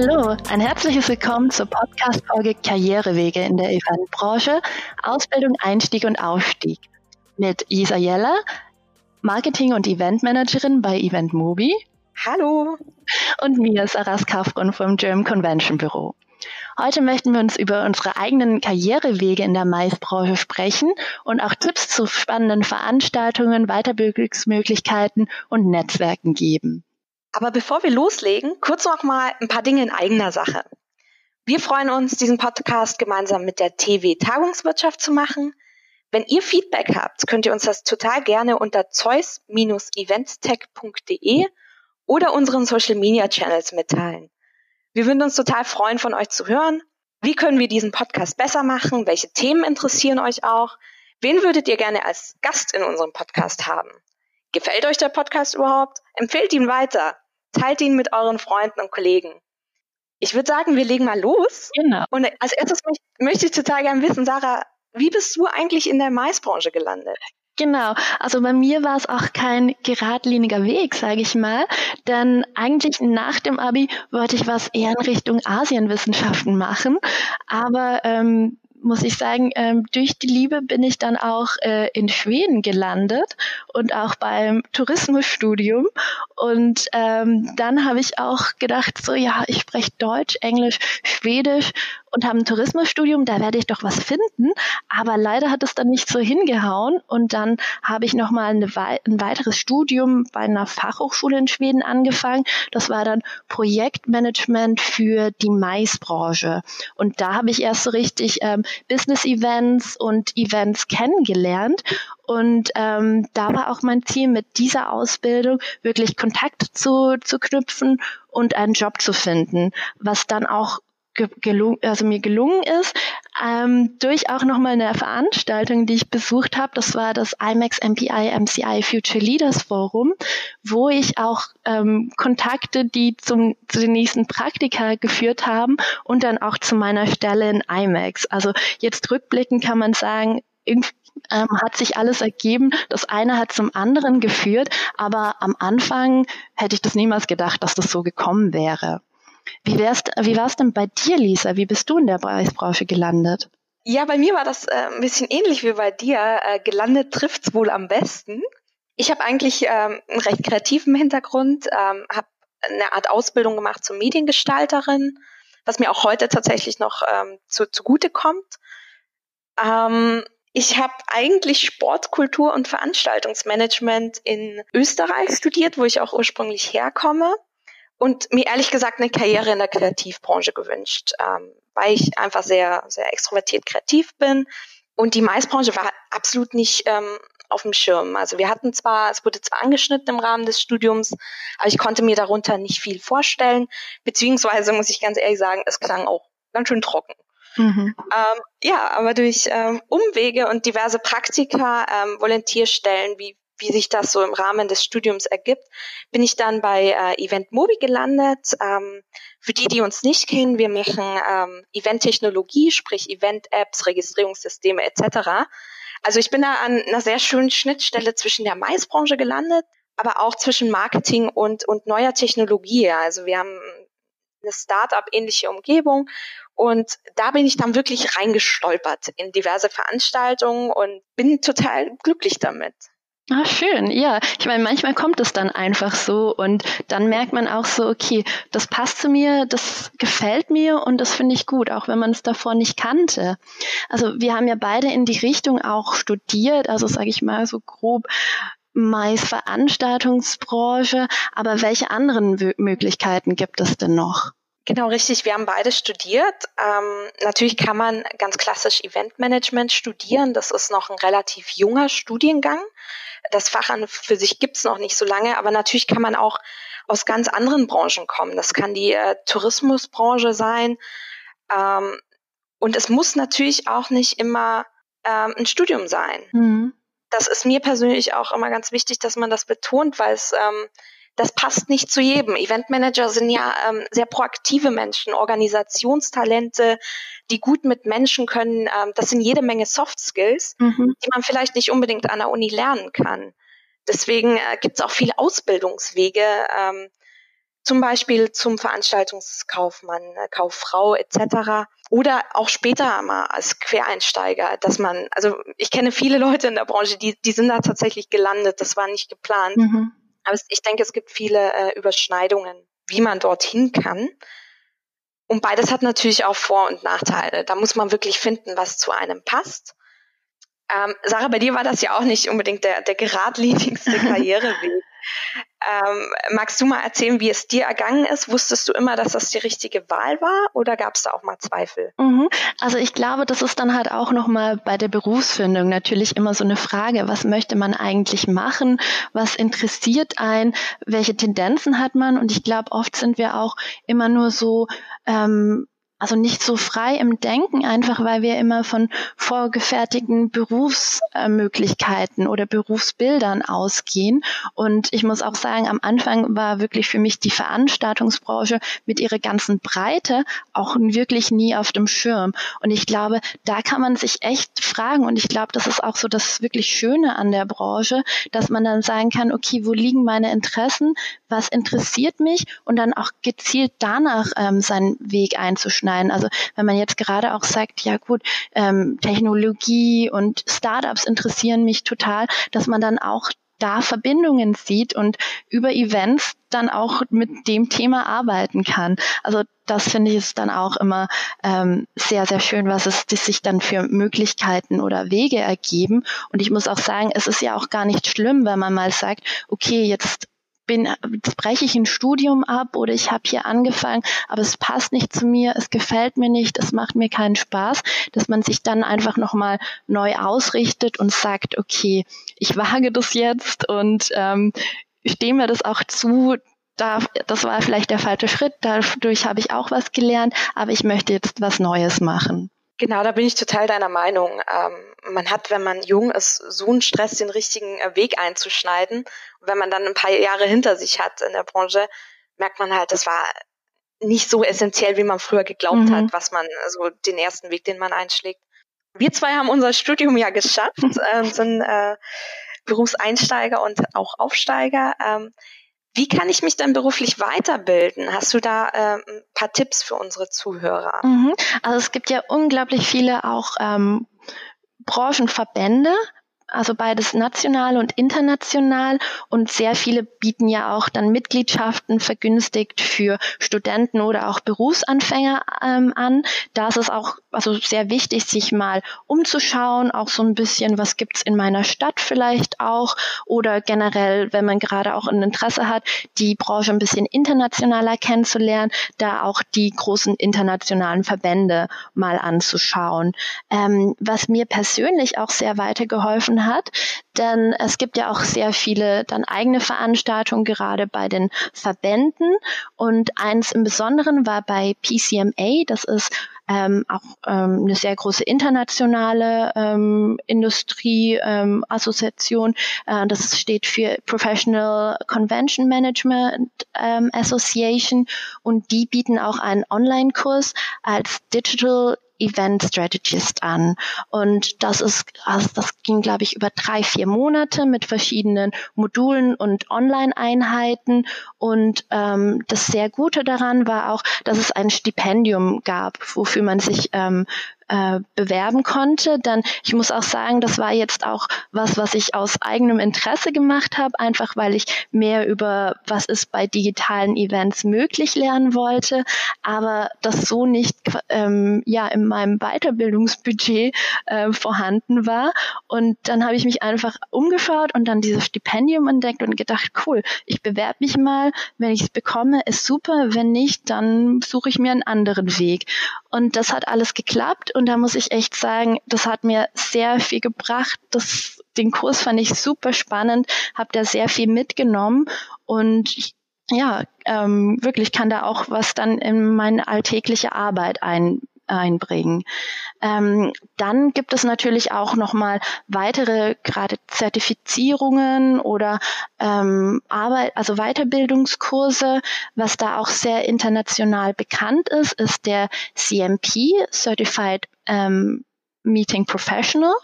Hallo, ein herzliches Willkommen zur Podcast-Folge Karrierewege in der Eventbranche, Ausbildung, Einstieg und Aufstieg mit Isa Jeller, Marketing- und Eventmanagerin bei Eventmobi. Hallo. Und mir, Saras Kafron vom German Convention Büro. Heute möchten wir uns über unsere eigenen Karrierewege in der Maisbranche sprechen und auch Tipps zu spannenden Veranstaltungen, Weiterbildungsmöglichkeiten und Netzwerken geben. Aber bevor wir loslegen, kurz noch mal ein paar Dinge in eigener Sache. Wir freuen uns, diesen Podcast gemeinsam mit der TW Tagungswirtschaft zu machen. Wenn ihr Feedback habt, könnt ihr uns das total gerne unter zeus-eventtech.de oder unseren Social Media Channels mitteilen. Wir würden uns total freuen, von euch zu hören. Wie können wir diesen Podcast besser machen? Welche Themen interessieren euch auch? Wen würdet ihr gerne als Gast in unserem Podcast haben? Gefällt euch der Podcast überhaupt? Empfehlt ihn weiter. Teilt ihn mit euren Freunden und Kollegen. Ich würde sagen, wir legen mal los. Genau. Und als erstes möchte ich total gerne wissen, Sarah, wie bist du eigentlich in der Maisbranche gelandet? Genau, also bei mir war es auch kein geradliniger Weg, sage ich mal, denn eigentlich nach dem Abi wollte ich was eher in Richtung Asienwissenschaften machen, aber ähm, muss ich sagen, ähm, durch die Liebe bin ich dann auch äh, in Schweden gelandet und auch beim Tourismusstudium. Und ähm, dann habe ich auch gedacht, so ja, ich spreche Deutsch, Englisch, Schwedisch und habe ein Tourismusstudium, da werde ich doch was finden. Aber leider hat es dann nicht so hingehauen. Und dann habe ich nochmal ein weiteres Studium bei einer Fachhochschule in Schweden angefangen. Das war dann Projektmanagement für die Maisbranche. Und da habe ich erst so richtig ähm, Business-Events und Events kennengelernt. Und ähm, da war auch mein Ziel mit dieser Ausbildung wirklich Kontakt zu, zu knüpfen und einen Job zu finden, was dann auch gelungen, also mir gelungen ist, ähm, durch auch nochmal eine Veranstaltung, die ich besucht habe. Das war das IMAX MPI MCI Future Leaders Forum, wo ich auch ähm, Kontakte, die zum, zu den nächsten Praktika geführt haben und dann auch zu meiner Stelle in IMAX. Also jetzt rückblickend kann man sagen, irgendwie ähm, hat sich alles ergeben. Das eine hat zum anderen geführt, aber am Anfang hätte ich das niemals gedacht, dass das so gekommen wäre. Wie, wär's, wie war es denn bei dir, Lisa? Wie bist du in der Preisbranche gelandet? Ja, bei mir war das äh, ein bisschen ähnlich wie bei dir. Äh, gelandet trifft's wohl am besten. Ich habe eigentlich ähm, einen recht kreativen Hintergrund, ähm, habe eine Art Ausbildung gemacht zur Mediengestalterin, was mir auch heute tatsächlich noch ähm, zu, zugute kommt. Ähm, ich habe eigentlich Sportkultur und Veranstaltungsmanagement in Österreich studiert, wo ich auch ursprünglich herkomme und mir ehrlich gesagt eine Karriere in der Kreativbranche gewünscht, ähm, weil ich einfach sehr, sehr extrovertiert kreativ bin. Und die Maisbranche war absolut nicht ähm, auf dem Schirm. Also wir hatten zwar, es wurde zwar angeschnitten im Rahmen des Studiums, aber ich konnte mir darunter nicht viel vorstellen. Beziehungsweise muss ich ganz ehrlich sagen, es klang auch ganz schön trocken. Mhm. Ähm, ja, aber durch ähm, Umwege und diverse Praktika, ähm, Volontierstellen wie wie sich das so im Rahmen des Studiums ergibt, bin ich dann bei äh, Event Mobi gelandet. Ähm, für die, die uns nicht kennen, wir machen ähm, Event-Technologie, sprich Event-Apps, Registrierungssysteme etc. Also ich bin da an einer sehr schönen Schnittstelle zwischen der Maisbranche gelandet, aber auch zwischen Marketing und, und neuer Technologie. Also wir haben eine Start-up-ähnliche Umgebung und da bin ich dann wirklich reingestolpert in diverse Veranstaltungen und bin total glücklich damit. Ah, schön, ja. Ich meine, manchmal kommt es dann einfach so und dann merkt man auch so, okay, das passt zu mir, das gefällt mir und das finde ich gut, auch wenn man es davor nicht kannte. Also wir haben ja beide in die Richtung auch studiert, also sage ich mal so grob meist Veranstaltungsbranche, aber welche anderen Möglichkeiten gibt es denn noch? Genau, richtig. Wir haben beide studiert. Ähm, natürlich kann man ganz klassisch Eventmanagement studieren. Das ist noch ein relativ junger Studiengang. Das Fach an für sich gibt's noch nicht so lange, aber natürlich kann man auch aus ganz anderen Branchen kommen. Das kann die äh, Tourismusbranche sein. Ähm, und es muss natürlich auch nicht immer ähm, ein Studium sein. Mhm. Das ist mir persönlich auch immer ganz wichtig, dass man das betont, weil es ähm, das passt nicht zu jedem. Eventmanager sind ja ähm, sehr proaktive Menschen, Organisationstalente, die gut mit Menschen können. Ähm, das sind jede Menge Soft Skills, mhm. die man vielleicht nicht unbedingt an der Uni lernen kann. Deswegen äh, gibt es auch viele Ausbildungswege. Ähm, zum Beispiel zum Veranstaltungskaufmann, äh, Kauffrau etc. Oder auch später mal als Quereinsteiger, dass man, also ich kenne viele Leute in der Branche, die, die sind da tatsächlich gelandet, das war nicht geplant. Mhm. Aber ich denke, es gibt viele äh, Überschneidungen, wie man dorthin kann. Und beides hat natürlich auch Vor- und Nachteile. Da muss man wirklich finden, was zu einem passt. Ähm, Sarah, bei dir war das ja auch nicht unbedingt der, der geradlinigste Karriereweg. Ähm, magst du mal erzählen, wie es dir ergangen ist? Wusstest du immer, dass das die richtige Wahl war oder gab es da auch mal Zweifel? Mhm. Also ich glaube, das ist dann halt auch nochmal bei der Berufsfindung natürlich immer so eine Frage, was möchte man eigentlich machen? Was interessiert einen? Welche Tendenzen hat man? Und ich glaube, oft sind wir auch immer nur so ähm, also nicht so frei im Denken, einfach weil wir immer von vorgefertigten Berufsmöglichkeiten oder Berufsbildern ausgehen. Und ich muss auch sagen, am Anfang war wirklich für mich die Veranstaltungsbranche mit ihrer ganzen Breite auch wirklich nie auf dem Schirm. Und ich glaube, da kann man sich echt fragen. Und ich glaube, das ist auch so das wirklich Schöne an der Branche, dass man dann sagen kann, okay, wo liegen meine Interessen? Was interessiert mich? Und dann auch gezielt danach ähm, seinen Weg einzuschneiden schneiden. Also wenn man jetzt gerade auch sagt, ja gut, ähm, Technologie und Startups interessieren mich total, dass man dann auch da Verbindungen sieht und über Events dann auch mit dem Thema arbeiten kann. Also das finde ich ist dann auch immer ähm, sehr, sehr schön, was es sich dann für Möglichkeiten oder Wege ergeben. Und ich muss auch sagen, es ist ja auch gar nicht schlimm, wenn man mal sagt, okay, jetzt bin, breche ich ein Studium ab oder ich habe hier angefangen, aber es passt nicht zu mir, es gefällt mir nicht, es macht mir keinen Spaß, dass man sich dann einfach nochmal neu ausrichtet und sagt, okay, ich wage das jetzt und ähm, stehe mir das auch zu, da, das war vielleicht der falsche Schritt, dadurch habe ich auch was gelernt, aber ich möchte jetzt was Neues machen. Genau, da bin ich total deiner Meinung. Ähm, man hat, wenn man jung ist, so einen Stress, den richtigen äh, Weg einzuschneiden. Und wenn man dann ein paar Jahre hinter sich hat in der Branche, merkt man halt, das war nicht so essentiell, wie man früher geglaubt mhm. hat, was man, also den ersten Weg, den man einschlägt. Wir zwei haben unser Studium ja geschafft, äh, sind äh, Berufseinsteiger und auch Aufsteiger. Ähm, wie kann ich mich dann beruflich weiterbilden? Hast du da äh, ein paar Tipps für unsere Zuhörer? Mhm. Also es gibt ja unglaublich viele auch ähm, Branchenverbände, also beides national und international und sehr viele bieten ja auch dann Mitgliedschaften vergünstigt für Studenten oder auch Berufsanfänger ähm, an. Da ist es auch also sehr wichtig, sich mal umzuschauen, auch so ein bisschen, was gibt's in meiner Stadt vielleicht auch oder generell, wenn man gerade auch ein Interesse hat, die Branche ein bisschen internationaler kennenzulernen, da auch die großen internationalen Verbände mal anzuschauen. Ähm, was mir persönlich auch sehr weitergeholfen hat. Denn es gibt ja auch sehr viele dann eigene Veranstaltungen, gerade bei den Verbänden. Und eins im Besonderen war bei PCMA, das ist ähm, auch ähm, eine sehr große internationale ähm, Industrieassoziation. Ähm, äh, das steht für Professional Convention Management ähm, Association und die bieten auch einen Online-Kurs als Digital Event Strategist an. Und das ist, also das ging, glaube ich, über drei, vier Monate mit verschiedenen Modulen und Online-Einheiten. Und ähm, das sehr Gute daran war auch, dass es ein Stipendium gab, wofür man sich ähm, äh, bewerben konnte. Dann, ich muss auch sagen, das war jetzt auch was, was ich aus eigenem Interesse gemacht habe, einfach weil ich mehr über was ist bei digitalen Events möglich lernen wollte, aber das so nicht ähm, ja in meinem Weiterbildungsbudget äh, vorhanden war. Und dann habe ich mich einfach umgeschaut und dann dieses Stipendium entdeckt und gedacht, cool, ich bewerbe mich mal, wenn ich es bekomme, ist super, wenn nicht, dann suche ich mir einen anderen Weg. Und das hat alles geklappt und da muss ich echt sagen, das hat mir sehr viel gebracht. Das, den Kurs fand ich super spannend, habe da sehr viel mitgenommen und ja, ähm, wirklich kann da auch was dann in meine alltägliche Arbeit ein, einbringen. Ähm, dann gibt es natürlich auch nochmal weitere gerade Zertifizierungen oder ähm, Arbeit, also Weiterbildungskurse. Was da auch sehr international bekannt ist, ist der CMP, Certified ähm, Meeting Professional.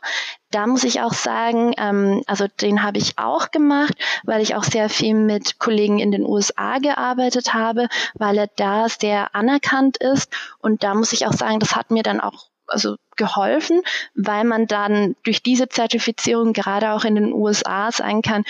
Da muss ich auch sagen, ähm, also den habe ich auch gemacht, weil ich auch sehr viel mit Kollegen in den USA gearbeitet habe, weil er da sehr anerkannt ist. Und da muss ich auch sagen, das hat mir dann auch also geholfen, weil man dann durch diese Zertifizierung gerade auch in den USA sagen kann,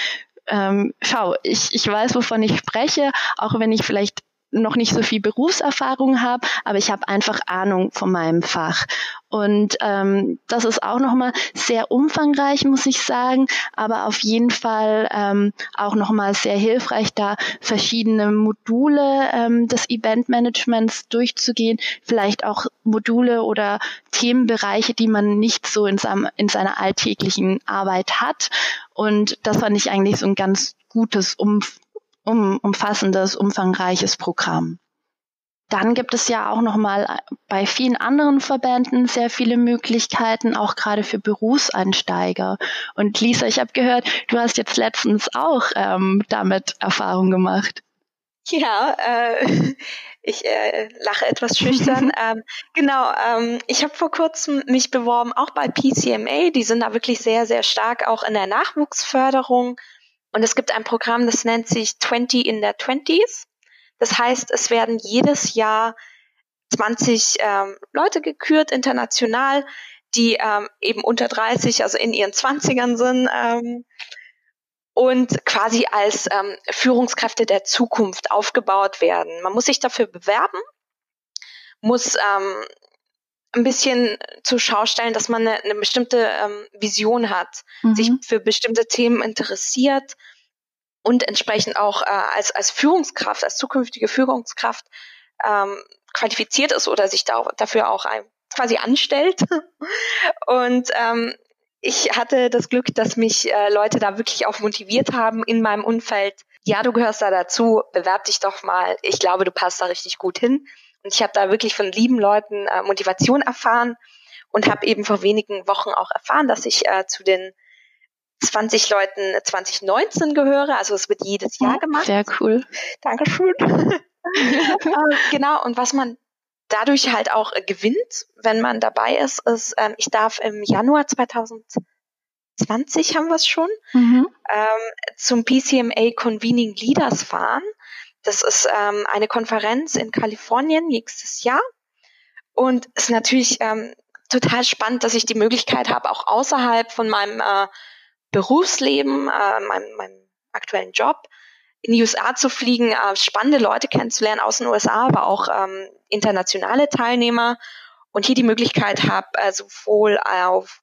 ähm, schau, ich, ich weiß, wovon ich spreche, auch wenn ich vielleicht noch nicht so viel Berufserfahrung habe, aber ich habe einfach Ahnung von meinem Fach. Und ähm, das ist auch nochmal sehr umfangreich, muss ich sagen, aber auf jeden Fall ähm, auch nochmal sehr hilfreich, da verschiedene Module ähm, des Eventmanagements durchzugehen, vielleicht auch Module oder Themenbereiche, die man nicht so in, seinem, in seiner alltäglichen Arbeit hat. Und das fand ich eigentlich so ein ganz gutes Umfang um, umfassendes, umfangreiches Programm. Dann gibt es ja auch noch mal bei vielen anderen Verbänden sehr viele Möglichkeiten, auch gerade für Berufseinsteiger. Und Lisa, ich habe gehört, du hast jetzt letztens auch ähm, damit Erfahrung gemacht. Ja, äh, ich äh, lache etwas schüchtern. ähm, genau, ähm, ich habe vor kurzem mich beworben, auch bei PCMA. Die sind da wirklich sehr, sehr stark auch in der Nachwuchsförderung und es gibt ein Programm, das nennt sich 20 in der 20s. Das heißt, es werden jedes Jahr 20 ähm, Leute gekürt, international, die ähm, eben unter 30, also in ihren 20ern sind ähm, und quasi als ähm, Führungskräfte der Zukunft aufgebaut werden. Man muss sich dafür bewerben, muss ähm, ein bisschen zur Schau stellen, dass man eine, eine bestimmte ähm, Vision hat, mhm. sich für bestimmte Themen interessiert und entsprechend auch äh, als, als Führungskraft, als zukünftige Führungskraft ähm, qualifiziert ist oder sich da, dafür auch ein, quasi anstellt. Und ähm, ich hatte das Glück, dass mich äh, Leute da wirklich auch motiviert haben in meinem Umfeld. Ja, du gehörst da dazu, bewerb dich doch mal. Ich glaube, du passt da richtig gut hin. Und ich habe da wirklich von lieben Leuten äh, Motivation erfahren und habe eben vor wenigen Wochen auch erfahren, dass ich äh, zu den 20 Leuten 2019 gehöre. Also es wird jedes Jahr gemacht. Sehr cool. Dankeschön. äh, genau, und was man dadurch halt auch äh, gewinnt, wenn man dabei ist, ist, ähm, ich darf im Januar 2020 haben wir es schon, mhm. ähm, zum PCMA Convening Leaders fahren. Das ist ähm, eine Konferenz in Kalifornien nächstes Jahr. Und es ist natürlich ähm, total spannend, dass ich die Möglichkeit habe, auch außerhalb von meinem äh, Berufsleben, äh, meinem, meinem aktuellen Job, in die USA zu fliegen, äh, spannende Leute kennenzulernen aus den USA, aber auch ähm, internationale Teilnehmer und hier die Möglichkeit habe, äh, sowohl auf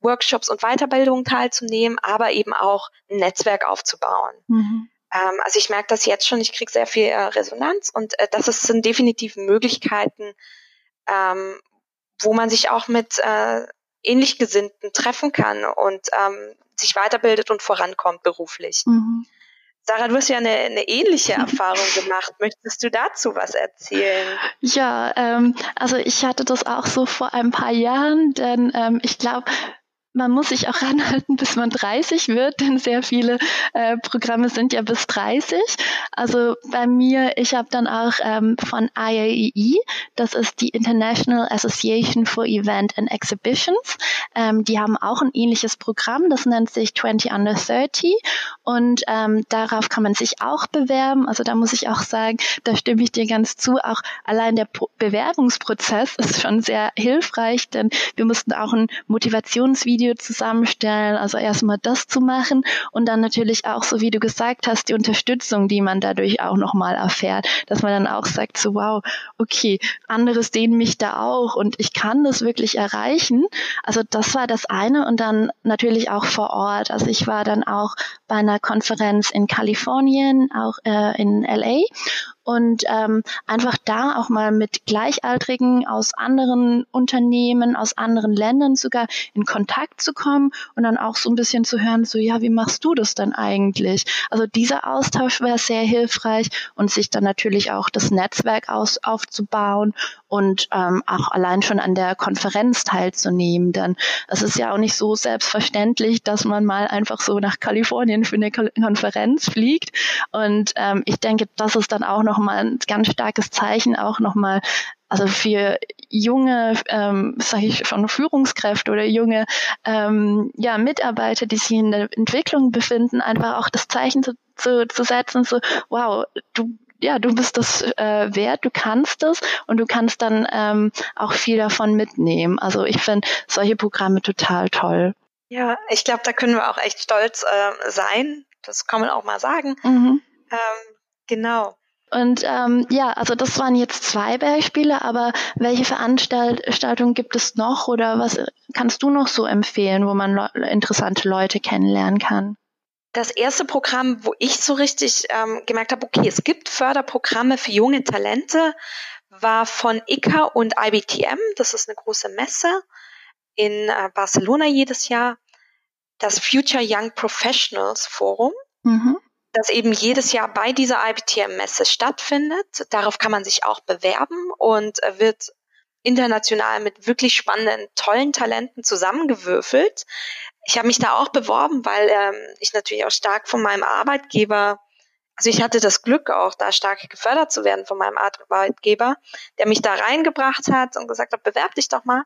Workshops und Weiterbildungen teilzunehmen, aber eben auch ein Netzwerk aufzubauen. Mhm. Ähm, also ich merke das jetzt schon, ich kriege sehr viel äh, Resonanz und äh, das ist, sind definitiv Möglichkeiten, ähm, wo man sich auch mit äh, ähnlich Gesinnten treffen kann und ähm, sich weiterbildet und vorankommt beruflich. Mhm. Sarah, du hast ja eine, eine ähnliche Erfahrung gemacht. Möchtest du dazu was erzählen? Ja, ähm, also ich hatte das auch so vor ein paar Jahren, denn ähm, ich glaube, man muss sich auch ranhalten, bis man 30 wird, denn sehr viele äh, Programme sind ja bis 30. Also bei mir, ich habe dann auch ähm, von IAEE, das ist die International Association for Event and Exhibitions, ähm, die haben auch ein ähnliches Programm, das nennt sich 20 Under 30 und ähm, darauf kann man sich auch bewerben. Also da muss ich auch sagen, da stimme ich dir ganz zu, auch allein der Pro Bewerbungsprozess ist schon sehr hilfreich, denn wir mussten auch ein Motivationsvideo Video zusammenstellen, also erstmal das zu machen und dann natürlich auch, so wie du gesagt hast, die Unterstützung, die man dadurch auch nochmal erfährt, dass man dann auch sagt, so wow, okay, andere sehen mich da auch und ich kann das wirklich erreichen. Also das war das eine und dann natürlich auch vor Ort. Also ich war dann auch bei einer Konferenz in Kalifornien, auch äh, in LA und ähm, einfach da auch mal mit Gleichaltrigen aus anderen Unternehmen, aus anderen Ländern sogar in Kontakt zu kommen und dann auch so ein bisschen zu hören, so ja, wie machst du das denn eigentlich? Also dieser Austausch wäre sehr hilfreich und sich dann natürlich auch das Netzwerk aus, aufzubauen und ähm, auch allein schon an der Konferenz teilzunehmen. Denn es ist ja auch nicht so selbstverständlich, dass man mal einfach so nach Kalifornien für eine Konferenz fliegt. Und ähm, ich denke, das ist dann auch nochmal ein ganz starkes Zeichen, auch nochmal also für junge, ähm, sage ich schon, Führungskräfte oder junge ähm, ja, Mitarbeiter, die sich in der Entwicklung befinden, einfach auch das Zeichen zu, zu, zu setzen, so, wow, du ja, du bist das äh, wert, du kannst es und du kannst dann ähm, auch viel davon mitnehmen. Also ich finde solche Programme total toll. Ja, ich glaube, da können wir auch echt stolz äh, sein. Das kann man auch mal sagen. Mhm. Ähm, genau. Und ähm, ja, also das waren jetzt zwei Beispiele, aber welche Veranstaltungen gibt es noch oder was kannst du noch so empfehlen, wo man le interessante Leute kennenlernen kann? Das erste Programm, wo ich so richtig ähm, gemerkt habe, okay, es gibt Förderprogramme für junge Talente, war von ICA und IBTM. Das ist eine große Messe in äh, Barcelona jedes Jahr. Das Future Young Professionals Forum. Mhm das eben jedes Jahr bei dieser IBTM-Messe stattfindet. Darauf kann man sich auch bewerben und wird international mit wirklich spannenden, tollen Talenten zusammengewürfelt. Ich habe mich da auch beworben, weil ähm, ich natürlich auch stark von meinem Arbeitgeber, also ich hatte das Glück auch da stark gefördert zu werden von meinem Arbeitgeber, der mich da reingebracht hat und gesagt hat, bewerb dich doch mal.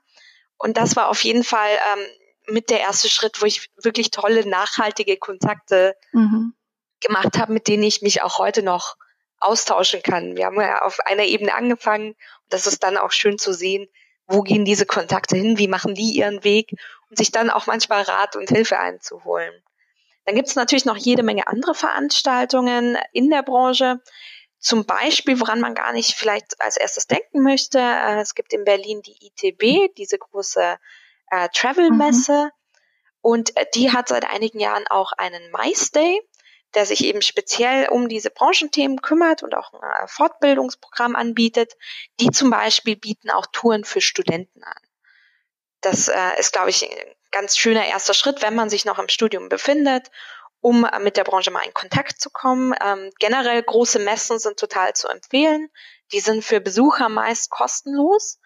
Und das war auf jeden Fall ähm, mit der erste Schritt, wo ich wirklich tolle, nachhaltige Kontakte mhm gemacht habe, mit denen ich mich auch heute noch austauschen kann. Wir haben ja auf einer Ebene angefangen und das ist dann auch schön zu sehen, wo gehen diese Kontakte hin, wie machen die ihren Weg und sich dann auch manchmal Rat und Hilfe einzuholen. Dann gibt es natürlich noch jede Menge andere Veranstaltungen in der Branche. Zum Beispiel, woran man gar nicht vielleicht als erstes denken möchte, äh, es gibt in Berlin die ITB, diese große äh, Travel-Messe. Mhm. Und äh, die hat seit einigen Jahren auch einen Day der sich eben speziell um diese Branchenthemen kümmert und auch ein äh, Fortbildungsprogramm anbietet. Die zum Beispiel bieten auch Touren für Studenten an. Das äh, ist, glaube ich, ein ganz schöner erster Schritt, wenn man sich noch im Studium befindet, um äh, mit der Branche mal in Kontakt zu kommen. Ähm, generell große Messen sind total zu empfehlen. Die sind für Besucher meist kostenlos.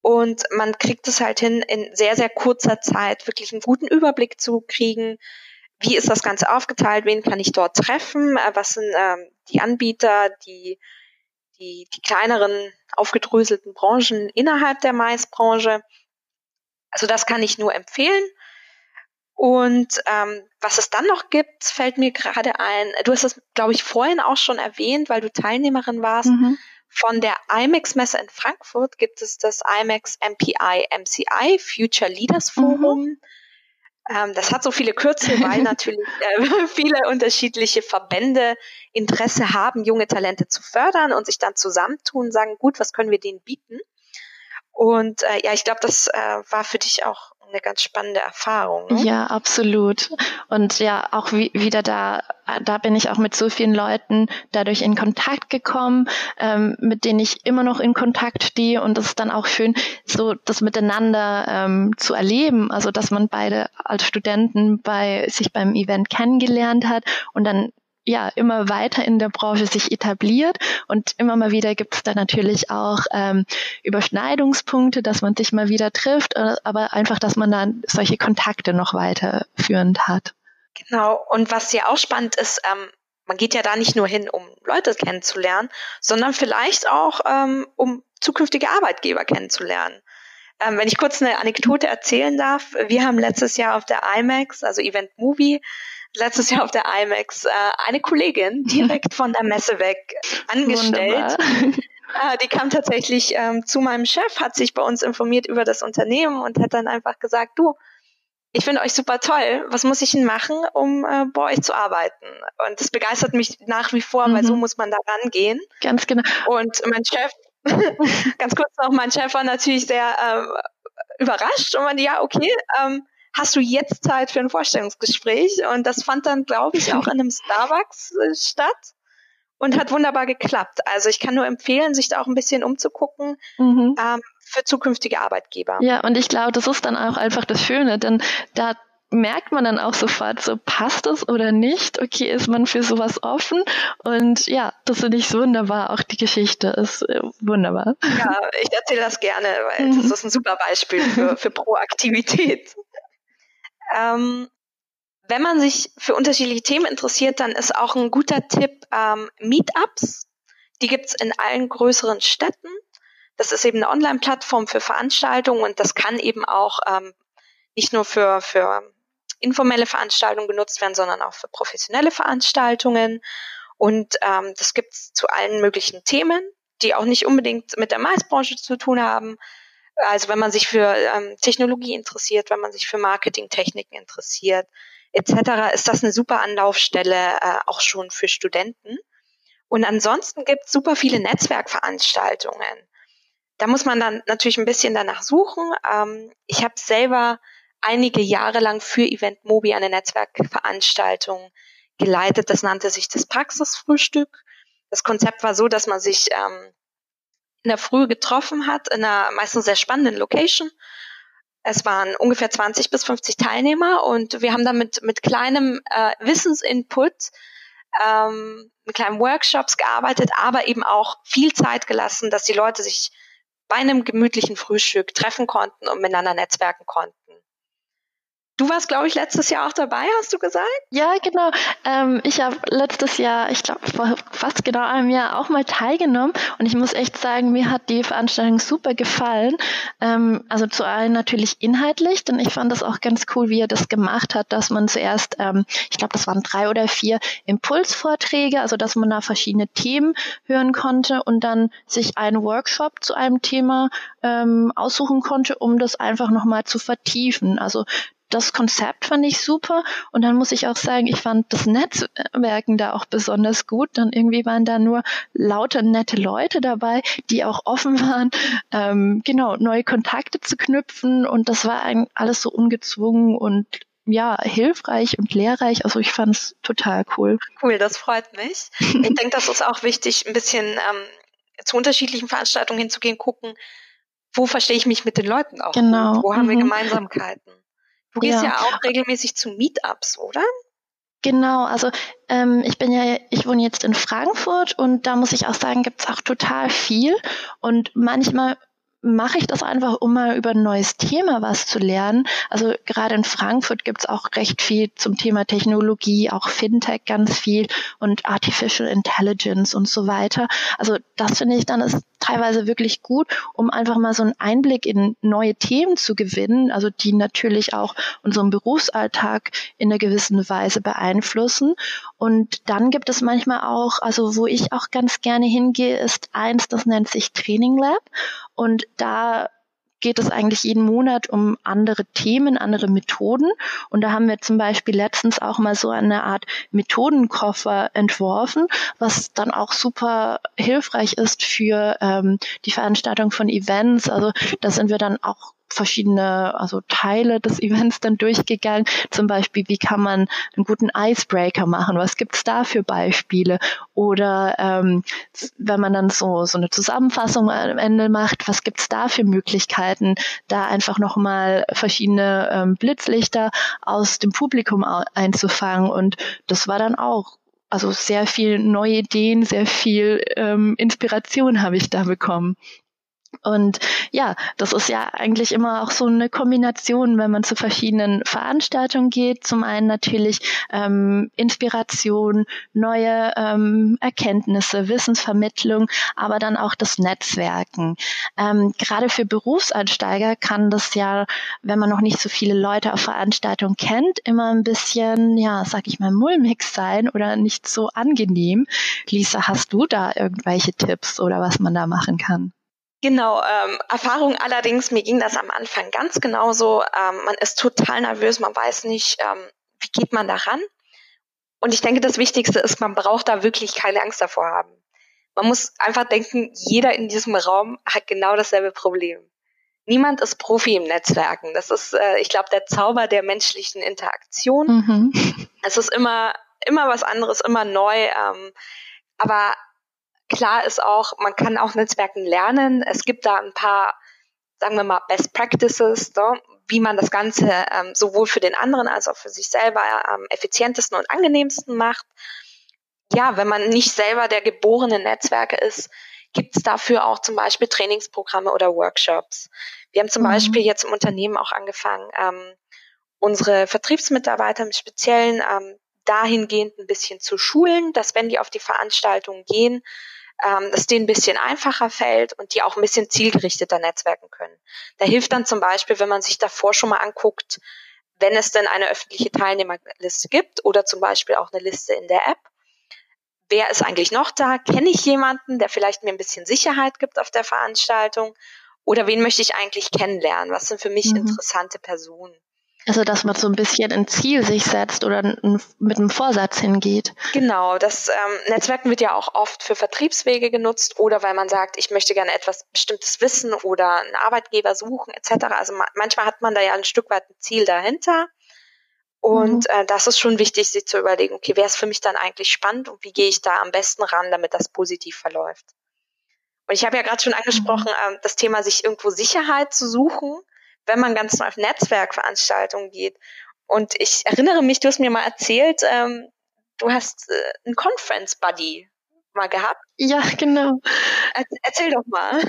Und man kriegt es halt hin, in sehr, sehr kurzer Zeit wirklich einen guten Überblick zu kriegen, wie ist das Ganze aufgeteilt, wen kann ich dort treffen, äh, was sind ähm, die Anbieter, die, die, die kleineren aufgedröselten Branchen innerhalb der Maisbranche. Also das kann ich nur empfehlen. Und ähm, was es dann noch gibt, fällt mir gerade ein, du hast es, glaube ich, vorhin auch schon erwähnt, weil du Teilnehmerin warst. Mhm. Von der IMAX-Messe in Frankfurt gibt es das IMAX MPI MCI Future Leaders Forum. Mhm. Ähm, das hat so viele Kürzel, weil natürlich äh, viele unterschiedliche Verbände Interesse haben, junge Talente zu fördern und sich dann zusammentun, sagen, gut, was können wir denen bieten? Und äh, ja, ich glaube, das äh, war für dich auch eine ganz spannende Erfahrung. Ne? Ja, absolut. Und ja, auch wie, wieder da, da bin ich auch mit so vielen Leuten dadurch in Kontakt gekommen, ähm, mit denen ich immer noch in Kontakt stehe. Und das ist dann auch schön, so das miteinander ähm, zu erleben. Also, dass man beide als Studenten bei sich beim Event kennengelernt hat und dann ja immer weiter in der Branche sich etabliert und immer mal wieder gibt es da natürlich auch ähm, Überschneidungspunkte, dass man sich mal wieder trifft, äh, aber einfach, dass man dann solche Kontakte noch weiterführend hat. Genau. Und was ja auch spannend ist, ähm, man geht ja da nicht nur hin, um Leute kennenzulernen, sondern vielleicht auch um, um zukünftige Arbeitgeber kennenzulernen. Ähm, wenn ich kurz eine Anekdote erzählen darf, wir haben letztes Jahr auf der IMAX, also Event Movie, letztes Jahr auf der IMAX äh, eine Kollegin direkt von der Messe weg angestellt. Äh, die kam tatsächlich ähm, zu meinem Chef, hat sich bei uns informiert über das Unternehmen und hat dann einfach gesagt, du, ich finde euch super toll. Was muss ich denn machen, um äh, bei euch zu arbeiten? Und das begeistert mich nach wie vor, mhm. weil so mhm. muss man da rangehen. Ganz genau. Und mein Chef, ganz kurz noch, mein Chef war natürlich sehr äh, überrascht und meinte, ja, okay, ähm, hast du jetzt Zeit für ein Vorstellungsgespräch? Und das fand dann, glaube ich, auch in einem Starbucks äh, statt und hat wunderbar geklappt. Also ich kann nur empfehlen, sich da auch ein bisschen umzugucken mhm. ähm, für zukünftige Arbeitgeber. Ja, und ich glaube, das ist dann auch einfach das Schöne, denn da merkt man dann auch sofort, so passt es oder nicht. Okay, ist man für sowas offen? Und ja, das finde ich so wunderbar. Auch die Geschichte ist äh, wunderbar. Ja, ich erzähle das gerne, weil das ist ein super Beispiel für, für Proaktivität. Ähm, wenn man sich für unterschiedliche Themen interessiert, dann ist auch ein guter Tipp ähm, Meetups. Die gibt's in allen größeren Städten. Das ist eben eine Online-Plattform für Veranstaltungen und das kann eben auch ähm, nicht nur für, für informelle Veranstaltungen genutzt werden, sondern auch für professionelle Veranstaltungen. Und ähm, das gibt's zu allen möglichen Themen, die auch nicht unbedingt mit der Maisbranche zu tun haben. Also wenn man sich für ähm, Technologie interessiert, wenn man sich für Marketingtechniken interessiert, etc., ist das eine super Anlaufstelle äh, auch schon für Studenten. Und ansonsten gibt es super viele Netzwerkveranstaltungen. Da muss man dann natürlich ein bisschen danach suchen. Ähm, ich habe selber einige Jahre lang für Event Mobi eine Netzwerkveranstaltung geleitet. Das nannte sich das Praxisfrühstück. Das Konzept war so, dass man sich ähm, in der Früh getroffen hat, in einer meistens sehr spannenden Location. Es waren ungefähr 20 bis 50 Teilnehmer und wir haben dann mit, mit kleinem äh, Wissensinput, ähm, mit kleinen Workshops gearbeitet, aber eben auch viel Zeit gelassen, dass die Leute sich bei einem gemütlichen Frühstück treffen konnten und miteinander netzwerken konnten. Du warst, glaube ich, letztes Jahr auch dabei, hast du gesagt? Ja, genau. Ähm, ich habe letztes Jahr, ich glaube vor fast genau einem Jahr auch mal teilgenommen und ich muss echt sagen, mir hat die Veranstaltung super gefallen. Ähm, also zu allen natürlich inhaltlich, denn ich fand das auch ganz cool, wie er das gemacht hat, dass man zuerst, ähm, ich glaube, das waren drei oder vier Impulsvorträge, also dass man da verschiedene Themen hören konnte und dann sich einen Workshop zu einem Thema ähm, aussuchen konnte, um das einfach nochmal zu vertiefen. Also das Konzept fand ich super und dann muss ich auch sagen, ich fand das Netzwerken da auch besonders gut. Dann irgendwie waren da nur lauter nette Leute dabei, die auch offen waren, ähm, genau, neue Kontakte zu knüpfen und das war alles so ungezwungen und ja, hilfreich und lehrreich. Also ich fand es total cool. Cool, das freut mich. ich denke, das ist auch wichtig, ein bisschen ähm, zu unterschiedlichen Veranstaltungen hinzugehen, gucken, wo verstehe ich mich mit den Leuten auch? Genau. Wo haben mhm. wir Gemeinsamkeiten? Du gehst ja, ja auch regelmäßig zu Meetups, oder? Genau, also ähm, ich bin ja, ich wohne jetzt in Frankfurt und da muss ich auch sagen, gibt's auch total viel. Und manchmal mache ich das einfach, um mal über ein neues Thema was zu lernen. Also gerade in Frankfurt gibt's auch recht viel zum Thema Technologie, auch Fintech ganz viel und Artificial Intelligence und so weiter. Also das finde ich dann ist teilweise wirklich gut, um einfach mal so einen Einblick in neue Themen zu gewinnen, also die natürlich auch unseren Berufsalltag in einer gewissen Weise beeinflussen. Und dann gibt es manchmal auch, also wo ich auch ganz gerne hingehe, ist eins, das nennt sich Training Lab. Und da geht es eigentlich jeden Monat um andere Themen, andere Methoden. Und da haben wir zum Beispiel letztens auch mal so eine Art Methodenkoffer entworfen, was dann auch super hilfreich ist für ähm, die Veranstaltung von Events. Also da sind wir dann auch verschiedene also Teile des Events dann durchgegangen. Zum Beispiel, wie kann man einen guten Icebreaker machen? Was gibt's da für Beispiele? Oder ähm, wenn man dann so, so eine Zusammenfassung am Ende macht, was gibt's da für Möglichkeiten, da einfach nochmal verschiedene ähm, Blitzlichter aus dem Publikum einzufangen? Und das war dann auch also sehr viel neue Ideen, sehr viel ähm, Inspiration habe ich da bekommen. Und ja, das ist ja eigentlich immer auch so eine Kombination, wenn man zu verschiedenen Veranstaltungen geht. Zum einen natürlich ähm, Inspiration, neue ähm, Erkenntnisse, Wissensvermittlung, aber dann auch das Netzwerken. Ähm, gerade für Berufseinsteiger kann das ja, wenn man noch nicht so viele Leute auf Veranstaltungen kennt, immer ein bisschen, ja, sag ich mal, mulmig sein oder nicht so angenehm. Lisa, hast du da irgendwelche Tipps oder was man da machen kann? Genau, ähm, Erfahrung allerdings, mir ging das am Anfang ganz genauso. Ähm, man ist total nervös, man weiß nicht, ähm, wie geht man daran. Und ich denke, das Wichtigste ist, man braucht da wirklich keine Angst davor haben. Man muss einfach denken, jeder in diesem Raum hat genau dasselbe Problem. Niemand ist Profi im Netzwerken. Das ist, äh, ich glaube, der Zauber der menschlichen Interaktion. Mhm. Es ist immer, immer was anderes, immer neu. Ähm, aber Klar ist auch, man kann auch Netzwerken lernen. Es gibt da ein paar, sagen wir mal, Best Practices, ne? wie man das Ganze ähm, sowohl für den anderen als auch für sich selber am effizientesten und angenehmsten macht. Ja, wenn man nicht selber der geborene Netzwerker ist, gibt es dafür auch zum Beispiel Trainingsprogramme oder Workshops. Wir haben zum mhm. Beispiel jetzt im Unternehmen auch angefangen, ähm, unsere Vertriebsmitarbeiter im Speziellen ähm, dahingehend ein bisschen zu schulen, dass wenn die auf die Veranstaltung gehen, ähm, dass denen ein bisschen einfacher fällt und die auch ein bisschen zielgerichteter netzwerken können. Da hilft dann zum Beispiel, wenn man sich davor schon mal anguckt, wenn es denn eine öffentliche Teilnehmerliste gibt oder zum Beispiel auch eine Liste in der App. Wer ist eigentlich noch da? Kenne ich jemanden, der vielleicht mir ein bisschen Sicherheit gibt auf der Veranstaltung? Oder wen möchte ich eigentlich kennenlernen? Was sind für mich mhm. interessante Personen? Also, dass man so ein bisschen ein Ziel sich setzt oder mit einem Vorsatz hingeht. Genau, das ähm, Netzwerken wird ja auch oft für Vertriebswege genutzt oder weil man sagt, ich möchte gerne etwas bestimmtes wissen oder einen Arbeitgeber suchen etc. Also ma manchmal hat man da ja ein Stück weit ein Ziel dahinter. Und mhm. äh, das ist schon wichtig, sich zu überlegen, okay, wer ist für mich dann eigentlich spannend und wie gehe ich da am besten ran, damit das positiv verläuft. Und ich habe ja gerade schon angesprochen, mhm. äh, das Thema, sich irgendwo Sicherheit zu suchen wenn man ganz auf Netzwerkveranstaltungen geht. Und ich erinnere mich, du hast mir mal erzählt, ähm, du hast äh, einen Conference Buddy mal gehabt. Ja, genau. Er erzähl doch mal.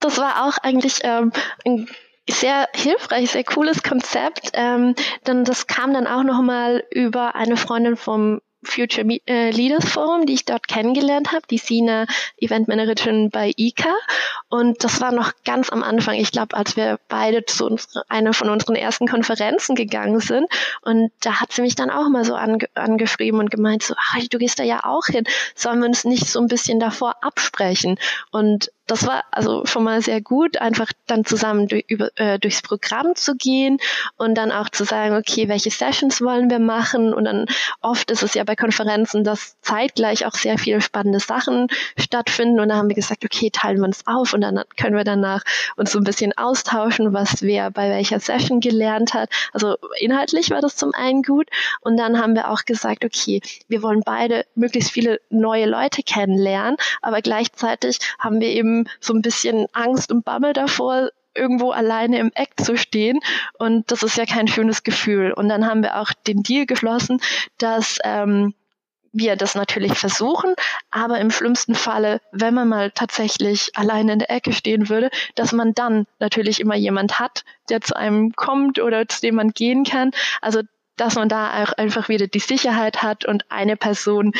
Das war auch eigentlich ähm, ein sehr hilfreich, sehr cooles Konzept. Ähm, denn das kam dann auch nochmal über eine Freundin vom Future äh, Leaders Forum, die ich dort kennengelernt habe, die Sina Eventmanagerin bei ICA. Und das war noch ganz am Anfang, ich glaube, als wir beide zu uns, einer von unseren ersten Konferenzen gegangen sind. Und da hat sie mich dann auch mal so ange angeschrieben und gemeint, so, ach, du gehst da ja auch hin, sollen wir uns nicht so ein bisschen davor absprechen? Und das war also schon mal sehr gut, einfach dann zusammen durch, über, äh, durchs Programm zu gehen und dann auch zu sagen, okay, welche Sessions wollen wir machen? Und dann oft ist es ja bei Konferenzen, dass zeitgleich auch sehr viele spannende Sachen stattfinden. Und da haben wir gesagt, okay, teilen wir uns auf und dann können wir danach uns so ein bisschen austauschen, was wer bei welcher Session gelernt hat. Also inhaltlich war das zum einen gut. Und dann haben wir auch gesagt, okay, wir wollen beide möglichst viele neue Leute kennenlernen, aber gleichzeitig haben wir eben so ein bisschen Angst und Bammel davor, irgendwo alleine im Eck zu stehen. Und das ist ja kein schönes Gefühl. Und dann haben wir auch den Deal geschlossen, dass ähm, wir das natürlich versuchen, aber im schlimmsten Falle, wenn man mal tatsächlich alleine in der Ecke stehen würde, dass man dann natürlich immer jemand hat, der zu einem kommt oder zu dem man gehen kann. Also dass man da auch einfach wieder die Sicherheit hat und eine Person,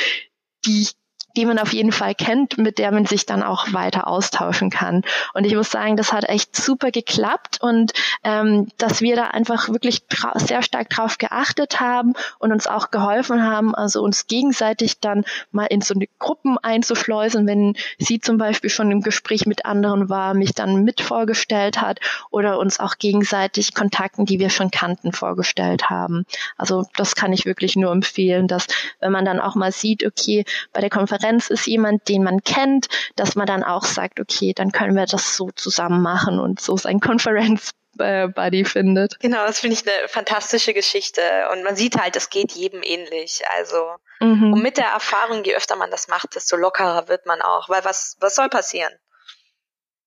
die die man auf jeden Fall kennt, mit der man sich dann auch weiter austauschen kann. Und ich muss sagen, das hat echt super geklappt und ähm, dass wir da einfach wirklich sehr stark drauf geachtet haben und uns auch geholfen haben, also uns gegenseitig dann mal in so eine Gruppen einzuschleusen, wenn sie zum Beispiel schon im Gespräch mit anderen war, mich dann mit vorgestellt hat oder uns auch gegenseitig Kontakten, die wir schon kannten, vorgestellt haben. Also das kann ich wirklich nur empfehlen, dass wenn man dann auch mal sieht, okay, bei der Konferenz Referenz ist jemand, den man kennt, dass man dann auch sagt, okay, dann können wir das so zusammen machen und so sein Konferenz Buddy findet. Genau, das finde ich eine fantastische Geschichte. Und man sieht halt, es geht jedem ähnlich. Also, mhm. und mit der Erfahrung, je öfter man das macht, desto lockerer wird man auch. Weil was, was soll passieren?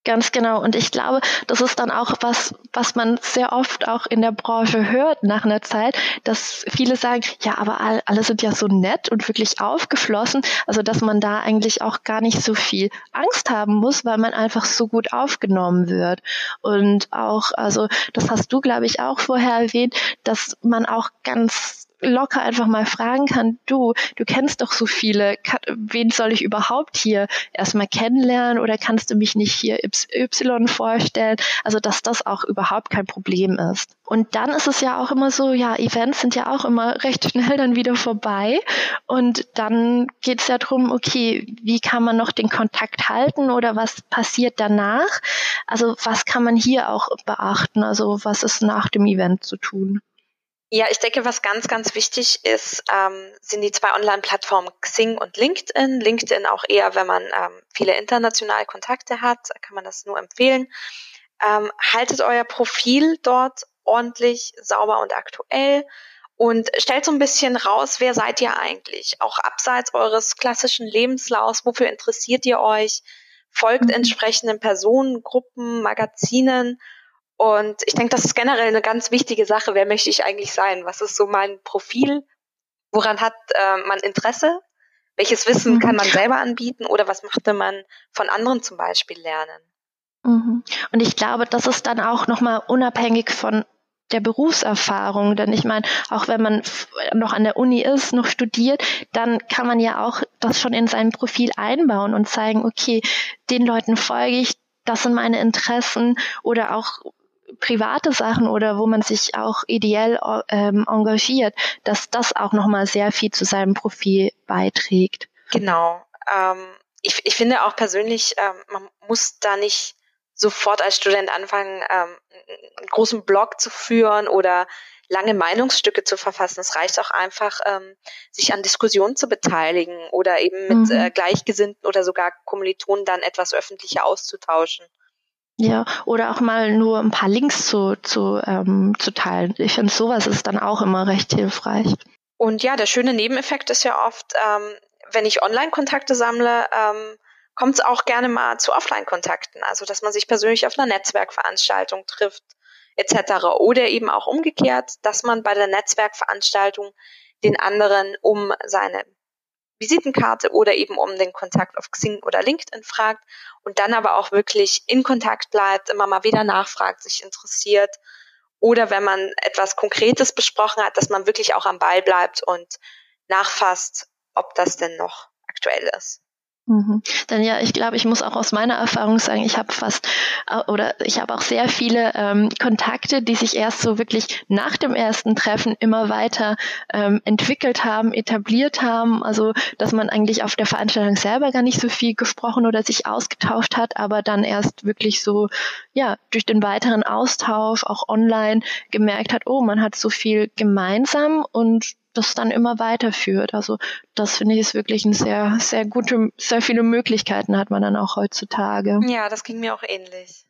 Ganz genau. Und ich glaube, das ist dann auch was, was man sehr oft auch in der Branche hört nach einer Zeit, dass viele sagen, ja, aber alle sind ja so nett und wirklich aufgeschlossen. Also, dass man da eigentlich auch gar nicht so viel Angst haben muss, weil man einfach so gut aufgenommen wird. Und auch, also, das hast du, glaube ich, auch vorher erwähnt, dass man auch ganz locker einfach mal fragen kann, du, du kennst doch so viele, wen soll ich überhaupt hier erstmal kennenlernen oder kannst du mich nicht hier Y vorstellen? Also, dass das auch überhaupt kein Problem ist. Und dann ist es ja auch immer so, ja, Events sind ja auch immer recht schnell dann wieder vorbei. Und dann geht es ja darum, okay, wie kann man noch den Kontakt halten oder was passiert danach? Also was kann man hier auch beachten? Also was ist nach dem Event zu tun? Ja, ich denke, was ganz, ganz wichtig ist, ähm, sind die zwei Online-Plattformen Xing und LinkedIn. LinkedIn auch eher, wenn man ähm, viele internationale Kontakte hat, kann man das nur empfehlen. Ähm, haltet euer Profil dort ordentlich, sauber und aktuell und stellt so ein bisschen raus, wer seid ihr eigentlich? Auch abseits eures klassischen Lebenslaufs, wofür interessiert ihr euch? Folgt mhm. entsprechenden Personen, Gruppen, Magazinen Und ich denke, das ist generell eine ganz wichtige Sache. Wer möchte ich eigentlich sein? Was ist so mein Profil? Woran hat äh, man Interesse? Welches Wissen mhm. kann man selber anbieten oder was möchte man von anderen zum Beispiel lernen? Mhm. Und ich glaube, das ist dann auch nochmal unabhängig von der Berufserfahrung. Denn ich meine, auch wenn man noch an der Uni ist, noch studiert, dann kann man ja auch das schon in sein Profil einbauen und zeigen, okay, den Leuten folge ich, das sind meine Interessen oder auch private Sachen oder wo man sich auch ideell ähm, engagiert, dass das auch nochmal sehr viel zu seinem Profil beiträgt. Genau. Ähm, ich, ich finde auch persönlich, ähm, man muss da nicht sofort als Student anfangen, ähm, einen großen Blog zu führen oder lange Meinungsstücke zu verfassen. Es reicht auch einfach, ähm, sich an Diskussionen zu beteiligen oder eben mit mhm. äh, Gleichgesinnten oder sogar Kommilitonen dann etwas öffentlicher auszutauschen. Ja, oder auch mal nur ein paar Links zu, zu, ähm, zu teilen. Ich finde, sowas ist dann auch immer recht hilfreich. Und ja, der schöne Nebeneffekt ist ja oft, ähm, wenn ich Online-Kontakte sammle, ähm, kommt es auch gerne mal zu Offline-Kontakten. Also, dass man sich persönlich auf einer Netzwerkveranstaltung trifft, etc. Oder eben auch umgekehrt, dass man bei der Netzwerkveranstaltung den anderen um seine Visitenkarte oder eben um den Kontakt auf Xing oder LinkedIn fragt und dann aber auch wirklich in Kontakt bleibt, immer mal wieder nachfragt, sich interessiert oder wenn man etwas Konkretes besprochen hat, dass man wirklich auch am Ball bleibt und nachfasst, ob das denn noch aktuell ist. Mhm. Dann ja, ich glaube, ich muss auch aus meiner Erfahrung sagen, ich habe fast oder ich habe auch sehr viele ähm, Kontakte, die sich erst so wirklich nach dem ersten Treffen immer weiter ähm, entwickelt haben, etabliert haben. Also dass man eigentlich auf der Veranstaltung selber gar nicht so viel gesprochen oder sich ausgetauscht hat, aber dann erst wirklich so ja durch den weiteren Austausch auch online gemerkt hat, oh, man hat so viel gemeinsam und das dann immer weiterführt. Also das finde ich ist wirklich ein sehr, sehr gute, sehr viele Möglichkeiten hat man dann auch heutzutage. Ja, das ging mir auch ähnlich.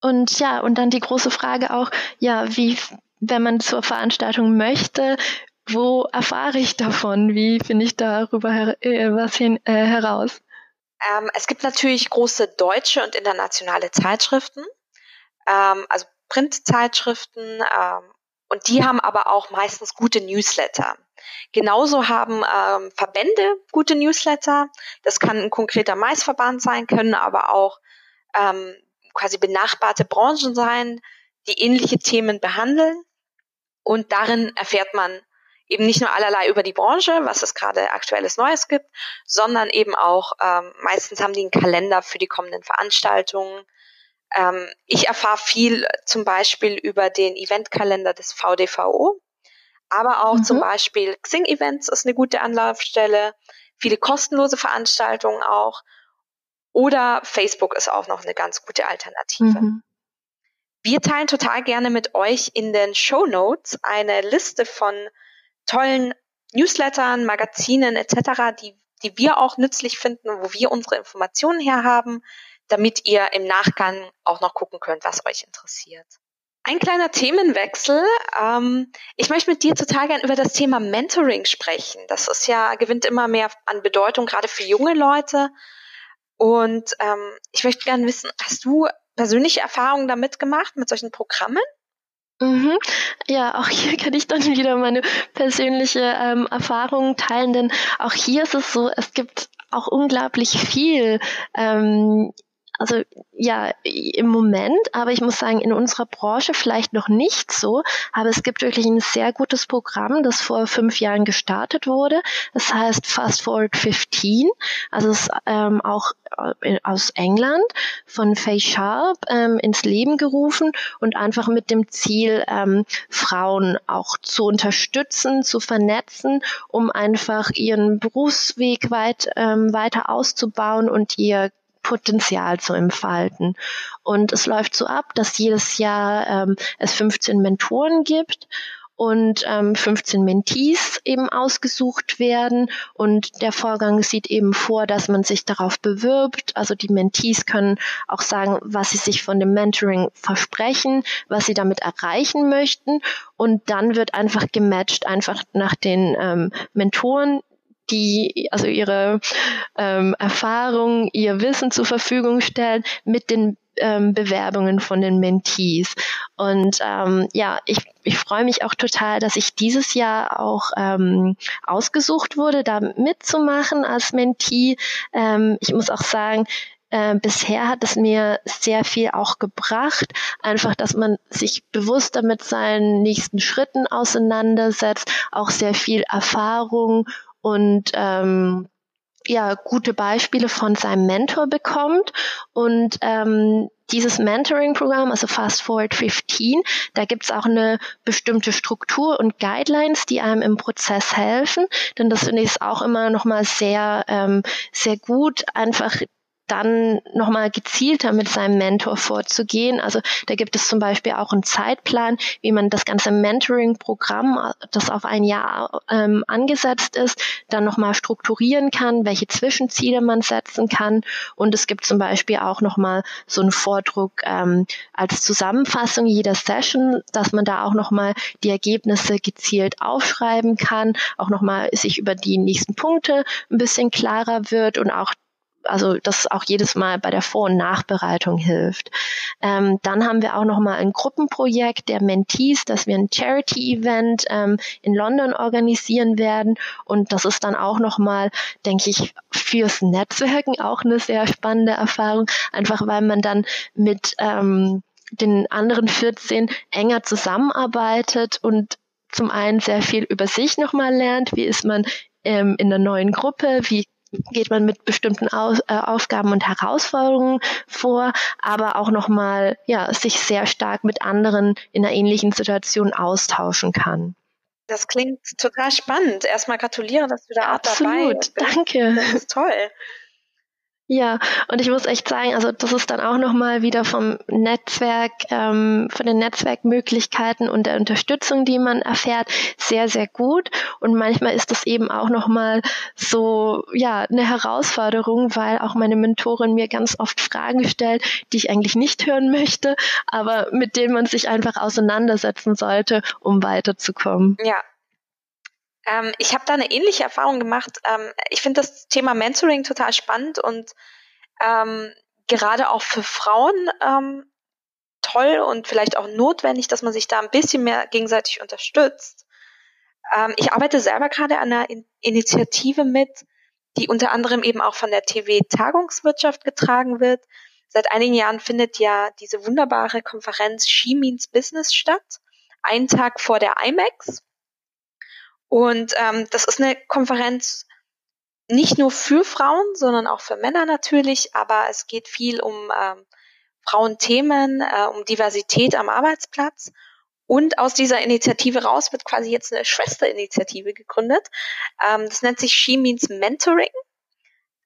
Und ja, und dann die große Frage auch, ja, wie, wenn man zur Veranstaltung möchte, wo erfahre ich davon? Wie finde ich darüber her äh, was hin, äh, heraus? Ähm, es gibt natürlich große deutsche und internationale Zeitschriften, ähm, also Printzeitschriften ähm, und die haben aber auch meistens gute Newsletter. Genauso haben ähm, Verbände gute Newsletter. Das kann ein konkreter Maisverband sein, können aber auch ähm, quasi benachbarte Branchen sein, die ähnliche Themen behandeln. Und darin erfährt man eben nicht nur allerlei über die Branche, was es gerade aktuelles Neues gibt, sondern eben auch, ähm, meistens haben die einen Kalender für die kommenden Veranstaltungen, ähm, ich erfahre viel zum Beispiel über den Eventkalender des VDVO, aber auch mhm. zum Beispiel Xing Events ist eine gute Anlaufstelle, viele kostenlose Veranstaltungen auch oder Facebook ist auch noch eine ganz gute Alternative. Mhm. Wir teilen total gerne mit euch in den Show Notes eine Liste von tollen Newslettern, Magazinen etc., die, die wir auch nützlich finden, wo wir unsere Informationen herhaben damit ihr im Nachgang auch noch gucken könnt, was euch interessiert. Ein kleiner Themenwechsel. Ähm, ich möchte mit dir total gern über das Thema Mentoring sprechen. Das ist ja, gewinnt immer mehr an Bedeutung, gerade für junge Leute. Und ähm, ich möchte gerne wissen, hast du persönliche Erfahrungen damit gemacht, mit solchen Programmen? Mhm. Ja, auch hier kann ich dann wieder meine persönliche ähm, Erfahrung teilen, denn auch hier ist es so, es gibt auch unglaublich viel ähm, also ja, im Moment, aber ich muss sagen, in unserer Branche vielleicht noch nicht so, aber es gibt wirklich ein sehr gutes Programm, das vor fünf Jahren gestartet wurde. Das heißt Fast Forward 15, also es ähm, auch äh, aus England von Faye Sharp ähm, ins Leben gerufen und einfach mit dem Ziel, ähm, Frauen auch zu unterstützen, zu vernetzen, um einfach ihren Berufsweg weit, ähm, weiter auszubauen und ihr Potenzial zu entfalten. Und es läuft so ab, dass jedes Jahr ähm, es 15 Mentoren gibt und ähm, 15 Mentees eben ausgesucht werden. Und der Vorgang sieht eben vor, dass man sich darauf bewirbt. Also die Mentees können auch sagen, was sie sich von dem Mentoring versprechen, was sie damit erreichen möchten. Und dann wird einfach gematcht, einfach nach den ähm, Mentoren, die also ihre ähm, Erfahrung, ihr Wissen zur Verfügung stellen mit den ähm, Bewerbungen von den Mentees. Und ähm, ja, ich, ich freue mich auch total, dass ich dieses Jahr auch ähm, ausgesucht wurde, da mitzumachen als Mentee. Ähm, ich muss auch sagen, äh, bisher hat es mir sehr viel auch gebracht, einfach, dass man sich bewusster mit seinen nächsten Schritten auseinandersetzt, auch sehr viel Erfahrung und ähm, ja gute Beispiele von seinem Mentor bekommt und ähm, dieses Mentoring-Programm, also Fast Forward 15, da gibt's auch eine bestimmte Struktur und Guidelines, die einem im Prozess helfen. Denn das finde ich auch immer nochmal sehr, ähm, sehr gut, einfach dann nochmal gezielter mit seinem Mentor vorzugehen. Also da gibt es zum Beispiel auch einen Zeitplan, wie man das ganze Mentoring-Programm, das auf ein Jahr ähm, angesetzt ist, dann nochmal strukturieren kann, welche Zwischenziele man setzen kann. Und es gibt zum Beispiel auch nochmal so einen Vordruck ähm, als Zusammenfassung jeder Session, dass man da auch nochmal die Ergebnisse gezielt aufschreiben kann, auch nochmal sich über die nächsten Punkte ein bisschen klarer wird und auch also das auch jedes Mal bei der Vor- und Nachbereitung hilft. Ähm, dann haben wir auch noch mal ein Gruppenprojekt der Mentees, dass wir ein Charity-Event ähm, in London organisieren werden. Und das ist dann auch noch mal, denke ich, fürs Netzwerken auch eine sehr spannende Erfahrung, einfach weil man dann mit ähm, den anderen 14 enger zusammenarbeitet und zum einen sehr viel über sich nochmal lernt, wie ist man ähm, in der neuen Gruppe, wie geht man mit bestimmten Aus, äh, Aufgaben und Herausforderungen vor, aber auch nochmal ja, sich sehr stark mit anderen in einer ähnlichen Situation austauschen kann. Das klingt total spannend. Erstmal gratuliere, dass du da Absolut, dabei bist. danke. Das ist toll. Ja, und ich muss echt sagen, also das ist dann auch nochmal wieder vom Netzwerk, ähm, von den Netzwerkmöglichkeiten und der Unterstützung, die man erfährt, sehr, sehr gut. Und manchmal ist das eben auch nochmal so, ja, eine Herausforderung, weil auch meine Mentorin mir ganz oft Fragen stellt, die ich eigentlich nicht hören möchte, aber mit denen man sich einfach auseinandersetzen sollte, um weiterzukommen. Ja, ähm, ich habe da eine ähnliche Erfahrung gemacht. Ähm, ich finde das Thema Mentoring total spannend und ähm, gerade auch für Frauen ähm, toll und vielleicht auch notwendig, dass man sich da ein bisschen mehr gegenseitig unterstützt. Ähm, ich arbeite selber gerade an einer In Initiative mit, die unter anderem eben auch von der TV-Tagungswirtschaft getragen wird. Seit einigen Jahren findet ja diese wunderbare Konferenz She Means Business statt, einen Tag vor der IMAX. Und ähm, das ist eine Konferenz nicht nur für Frauen, sondern auch für Männer natürlich, aber es geht viel um ähm, Frauenthemen, äh, um Diversität am Arbeitsplatz. Und aus dieser Initiative raus wird quasi jetzt eine Schwesterinitiative gegründet. Ähm, das nennt sich She Means Mentoring.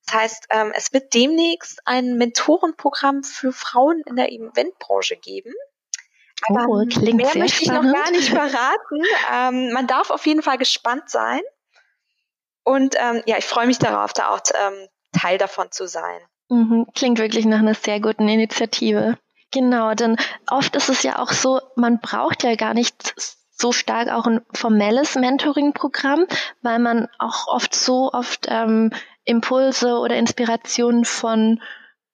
Das heißt, ähm, es wird demnächst ein Mentorenprogramm für Frauen in der Eventbranche geben. Aber oh, klingt mehr sehr möchte spannend. ich noch gar nicht verraten. Ähm, man darf auf jeden Fall gespannt sein. Und ähm, ja, ich freue mich darauf, da auch ähm, Teil davon zu sein. Mhm, klingt wirklich nach einer sehr guten Initiative. Genau, denn oft ist es ja auch so, man braucht ja gar nicht so stark auch ein formelles Mentoring-Programm, weil man auch oft so oft ähm, Impulse oder Inspirationen von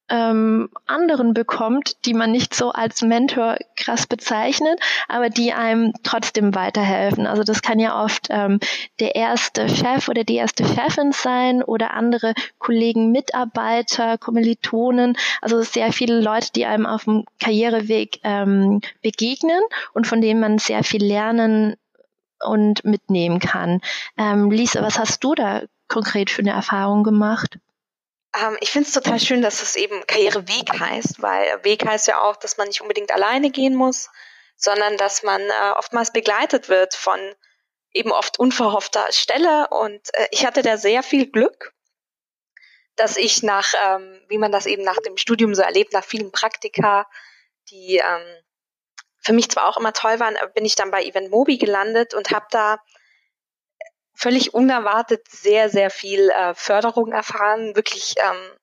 ähm, anderen bekommt, die man nicht so als Mentor krass bezeichnet, aber die einem trotzdem weiterhelfen. Also das kann ja oft ähm, der erste Chef oder die erste Chefin sein oder andere Kollegen, Mitarbeiter, Kommilitonen, also sehr viele Leute, die einem auf dem Karriereweg ähm, begegnen und von denen man sehr viel lernen und mitnehmen kann. Ähm, Lisa, was hast du da konkret für eine Erfahrung gemacht? Ähm, ich finde es total schön, dass es eben Karriereweg heißt, weil Weg heißt ja auch, dass man nicht unbedingt alleine gehen muss, sondern dass man äh, oftmals begleitet wird von eben oft unverhoffter Stelle. Und äh, ich hatte da sehr viel Glück, dass ich nach, ähm, wie man das eben nach dem Studium so erlebt, nach vielen Praktika, die ähm, für mich zwar auch immer toll waren, bin ich dann bei Event Mobi gelandet und habe da völlig unerwartet sehr, sehr viel äh, Förderung erfahren, wirklich ähm,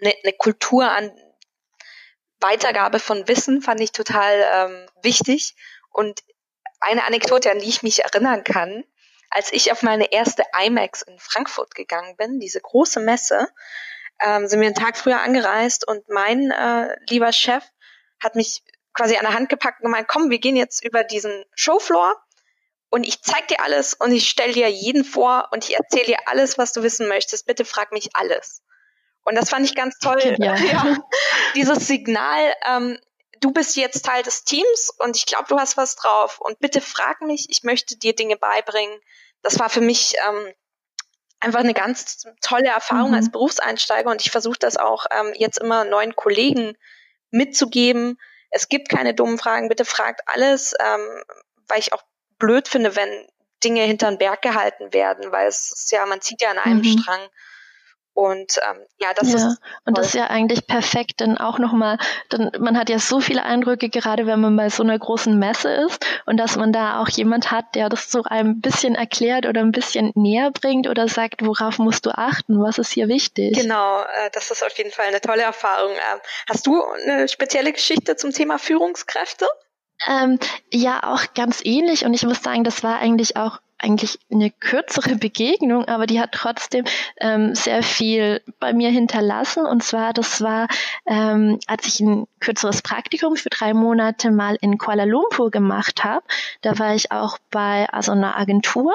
eine, eine Kultur an Weitergabe von Wissen fand ich total ähm, wichtig. Und eine Anekdote, an die ich mich erinnern kann, als ich auf meine erste IMAX in Frankfurt gegangen bin, diese große Messe, ähm, sind wir einen Tag früher angereist und mein äh, lieber Chef hat mich quasi an der Hand gepackt und gemeint, komm, wir gehen jetzt über diesen Showfloor und ich zeig dir alles und ich stell dir jeden vor und ich erzähle dir alles, was du wissen möchtest. Bitte frag mich alles. Und das fand ich ganz toll. Ja. ja. Dieses Signal, ähm, du bist jetzt Teil des Teams und ich glaube, du hast was drauf und bitte frag mich, ich möchte dir Dinge beibringen. Das war für mich ähm, einfach eine ganz tolle Erfahrung mhm. als Berufseinsteiger und ich versuche das auch ähm, jetzt immer neuen Kollegen mitzugeben. Es gibt keine dummen Fragen, bitte fragt alles, ähm, weil ich auch blöd finde, wenn Dinge hinter den Berg gehalten werden, weil es ist ja, man zieht ja an einem mhm. Strang. Und ähm, ja, das ja, ist. Und das ist ja eigentlich perfekt, denn auch nochmal, denn man hat ja so viele Eindrücke, gerade wenn man bei so einer großen Messe ist und dass man da auch jemand hat, der das so ein bisschen erklärt oder ein bisschen näher bringt oder sagt, worauf musst du achten, was ist hier wichtig. Genau, äh, das ist auf jeden Fall eine tolle Erfahrung. Ähm, hast du eine spezielle Geschichte zum Thema Führungskräfte? Ähm, ja, auch ganz ähnlich und ich muss sagen, das war eigentlich auch eigentlich eine kürzere Begegnung, aber die hat trotzdem ähm, sehr viel bei mir hinterlassen. Und zwar, das war, ähm, als ich ein kürzeres Praktikum für drei Monate mal in Kuala Lumpur gemacht habe. Da war ich auch bei also einer Agentur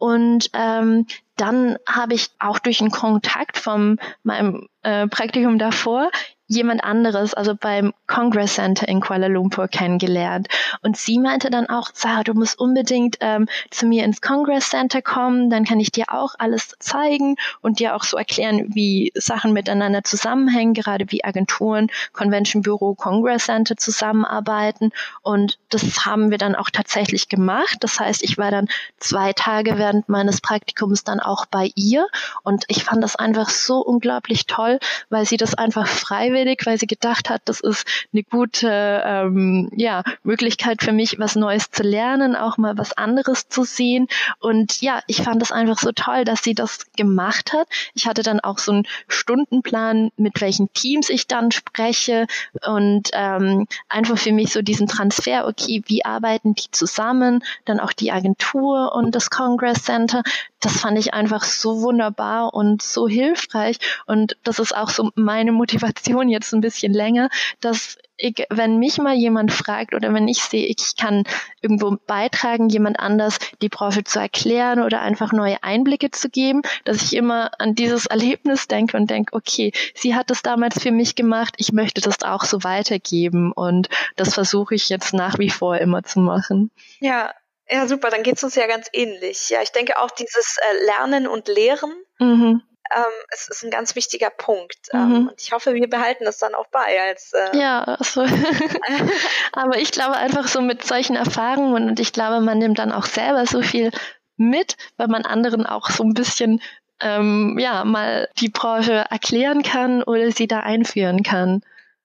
und ähm, dann habe ich auch durch einen Kontakt von meinem äh, Praktikum davor jemand anderes, also beim Congress Center in Kuala Lumpur kennengelernt. Und sie meinte dann auch, Sarah, du musst unbedingt ähm, zu mir ins Congress Center kommen, dann kann ich dir auch alles zeigen und dir auch so erklären, wie Sachen miteinander zusammenhängen, gerade wie Agenturen, Convention Bureau, Congress Center zusammenarbeiten. Und das haben wir dann auch tatsächlich gemacht. Das heißt, ich war dann zwei Tage während meines Praktikums dann auch bei ihr und ich fand das einfach so unglaublich toll, weil sie das einfach freiwillig freiwillig, weil sie gedacht hat, das ist eine gute ähm, ja, Möglichkeit für mich, was Neues zu lernen, auch mal was anderes zu sehen. Und ja, ich fand es einfach so toll, dass sie das gemacht hat. Ich hatte dann auch so einen Stundenplan, mit welchen Teams ich dann spreche und ähm, einfach für mich so diesen Transfer, okay, wie arbeiten die zusammen, dann auch die Agentur und das Congress Center. Das fand ich einfach so wunderbar und so hilfreich. Und das ist auch so meine Motivation jetzt ein bisschen länger, dass ich, wenn mich mal jemand fragt oder wenn ich sehe, ich kann irgendwo beitragen, jemand anders die Branche zu erklären oder einfach neue Einblicke zu geben, dass ich immer an dieses Erlebnis denke und denke, okay, sie hat das damals für mich gemacht, ich möchte das auch so weitergeben und das versuche ich jetzt nach wie vor immer zu machen. Ja, ja, super, dann geht es uns ja ganz ähnlich. Ja, ich denke auch dieses äh, Lernen und Lehren mhm ähm, es ist ein ganz wichtiger Punkt. Ähm, mhm. und ich hoffe, wir behalten das dann auch bei. Als, äh ja, also. aber ich glaube einfach so mit solchen Erfahrungen und ich glaube, man nimmt dann auch selber so viel mit, weil man anderen auch so ein bisschen ähm, ja mal die Branche erklären kann oder sie da einführen kann.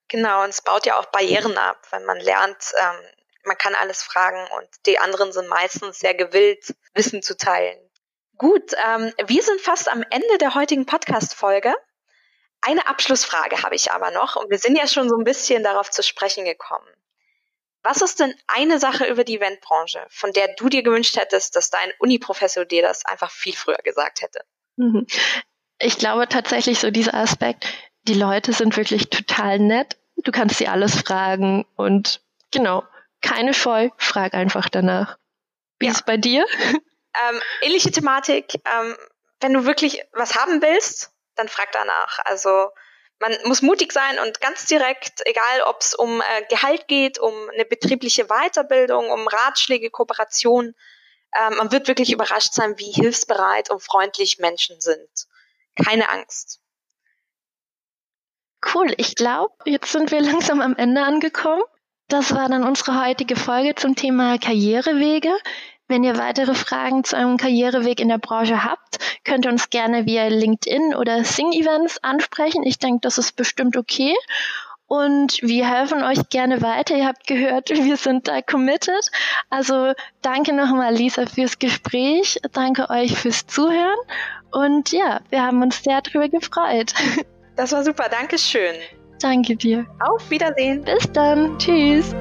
Genau, und es baut ja auch Barrieren ab, wenn man lernt, ähm, man kann alles fragen und die anderen sind meistens sehr gewillt, Wissen zu teilen. Gut, ähm, wir sind fast am Ende der heutigen Podcast-Folge. Eine Abschlussfrage habe ich aber noch und wir sind ja schon so ein bisschen darauf zu sprechen gekommen. Was ist denn eine Sache über die Eventbranche, von der du dir gewünscht hättest, dass dein Uni-Professor dir das einfach viel früher gesagt hätte? Mhm. Ich glaube tatsächlich so dieser Aspekt, die Leute sind wirklich total nett. Du kannst sie alles fragen und genau, keine Scheu, frag einfach danach. Wie ja. ist es bei dir? Ähm, ähnliche Thematik. Ähm, wenn du wirklich was haben willst, dann frag danach. Also man muss mutig sein und ganz direkt, egal ob es um äh, Gehalt geht, um eine betriebliche Weiterbildung, um Ratschläge, Kooperation, äh, man wird wirklich überrascht sein, wie hilfsbereit und freundlich Menschen sind. Keine Angst. Cool, ich glaube, jetzt sind wir langsam am Ende angekommen. Das war dann unsere heutige Folge zum Thema Karrierewege. Wenn ihr weitere Fragen zu eurem Karriereweg in der Branche habt, könnt ihr uns gerne via LinkedIn oder Sing-Events ansprechen. Ich denke, das ist bestimmt okay. Und wir helfen euch gerne weiter. Ihr habt gehört, wir sind da committed. Also danke nochmal, Lisa, fürs Gespräch. Danke euch fürs Zuhören. Und ja, wir haben uns sehr darüber gefreut. Das war super. Dankeschön. Danke dir. Auf Wiedersehen. Bis dann. Tschüss.